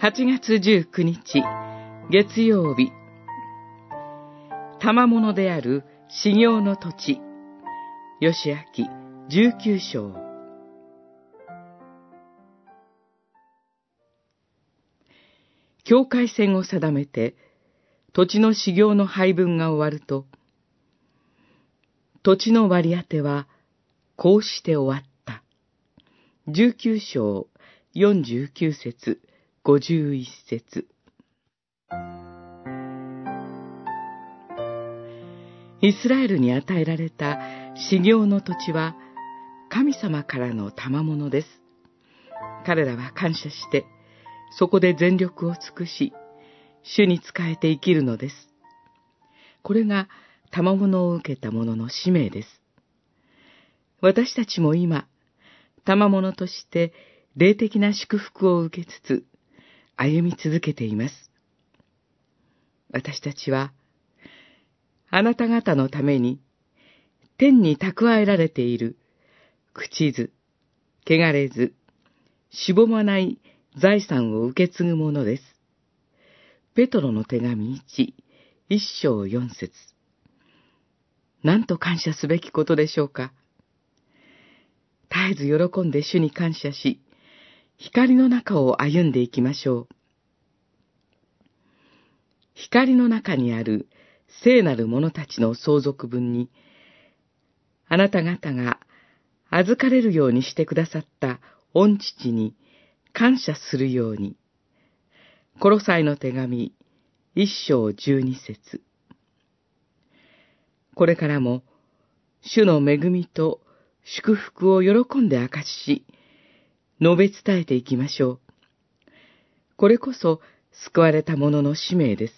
8月19日、月曜日。賜物である修行の土地。吉明19章。境界線を定めて、土地の修行の配分が終わると、土地の割り当ては、こうして終わった。19章49節51節イスラエルに与えられた修行の土地は神様からの賜物です。彼らは感謝して、そこで全力を尽くし、主に仕えて生きるのです。これが賜物を受けた者の使命です。私たちも今、賜物として霊的な祝福を受けつつ、歩み続けています。私たちは、あなた方のために、天に蓄えられている、口図、汚れず、しぼまない財産を受け継ぐものです。ペトロの手紙1、一章四節。なんと感謝すべきことでしょうか。絶えず喜んで主に感謝し、光の中を歩んでいきましょう。光の中にある聖なる者たちの相続分に、あなた方が預かれるようにしてくださった御父に感謝するように。コロサイの手紙、一章十二節。これからも、主の恵みと祝福を喜んで明かし、述べ伝えていきましょう。これこそ救われた者の使命です。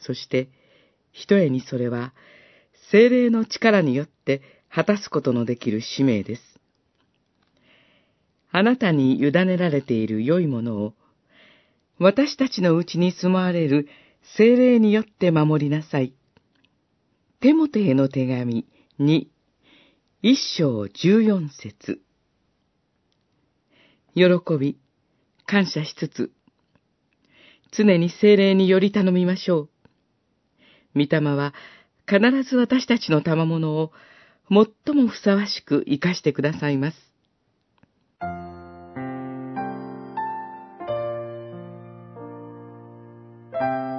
そして、ひとえにそれは、精霊の力によって果たすことのできる使命です。あなたに委ねられている良いものを、私たちのうちに住まわれる精霊によって守りなさい。テモテへの手紙に、一章十四節。喜び、感謝しつつ、常に精霊により頼みましょう。御霊は必ず私たちの賜物を最もふさわしく生かしてくださいます。thank you